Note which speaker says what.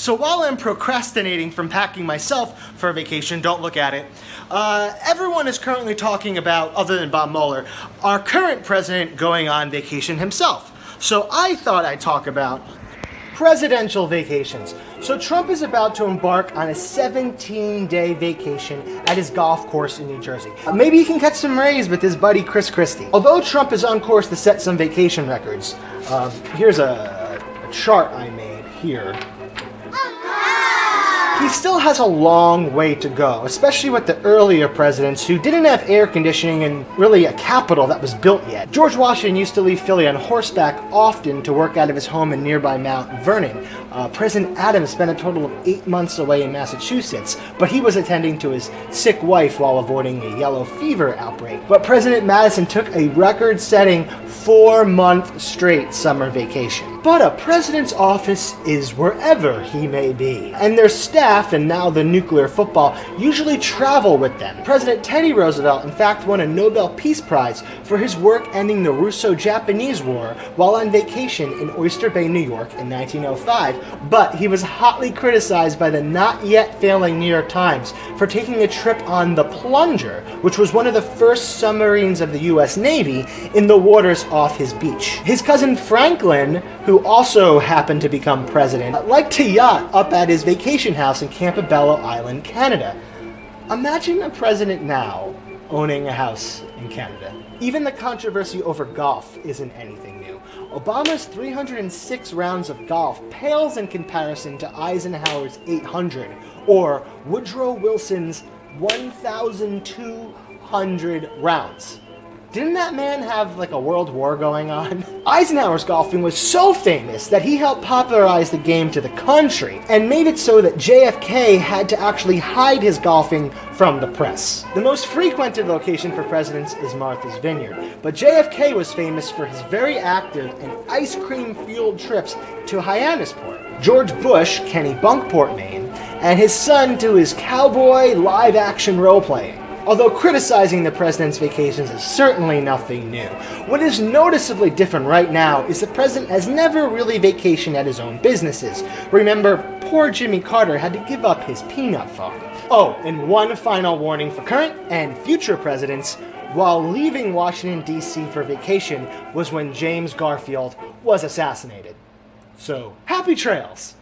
Speaker 1: So while I'm procrastinating from packing myself for a vacation, don't look at it, uh, everyone is currently talking about, other than Bob Mueller, our current president going on vacation himself. So I thought I'd talk about presidential vacations. So Trump is about to embark on a 17-day vacation at his golf course in New Jersey. Uh, maybe he can catch some rays with his buddy Chris Christie. Although Trump is on course to set some vacation records, uh, here's a, a chart I made here still has a long way to go, especially with the earlier presidents who didn't have air conditioning and really a capital that was built yet. George Washington used to leave Philly on horseback often to work out of his home in nearby Mount Vernon. Uh, President Adams spent a total of eight months away in Massachusetts, but he was attending to his sick wife while avoiding a yellow fever outbreak. But President Madison took a record setting four month straight summer vacation. But a president's office is wherever he may be, and their staff, and now the nuclear football, usually travel with them. President Teddy Roosevelt, in fact, won a Nobel Peace Prize for his work ending the Russo Japanese War while on vacation in Oyster Bay, New York in 1905, but he was hotly criticized by the not yet failing New York Times for taking a trip on the Plunger, which was one of the first submarines of the U.S. Navy, in the waters off his beach. His cousin Franklin, who also happened to become president, liked to yacht up at his vacation house in Campobello Island, Canada. Imagine a president now owning a house in Canada. Even the controversy over golf isn't anything new. Obama's 306 rounds of golf pales in comparison to Eisenhower's 800 or Woodrow Wilson's 1,200 rounds. Didn't that man have like a world war going on? Eisenhower's golfing was so famous that he helped popularize the game to the country and made it so that JFK had to actually hide his golfing from the press. The most frequented location for presidents is Martha's Vineyard, but JFK was famous for his very active and ice cream fueled trips to Hyannisport. George Bush, Kennebunkport, Maine, and his son to his cowboy live action role playing. Although criticizing the president's vacations is certainly nothing new, what is noticeably different right now is the president has never really vacationed at his own businesses. Remember, poor Jimmy Carter had to give up his peanut farm. Oh, and one final warning for current and future presidents while leaving Washington, D.C. for vacation was when James Garfield was assassinated. So, happy trails!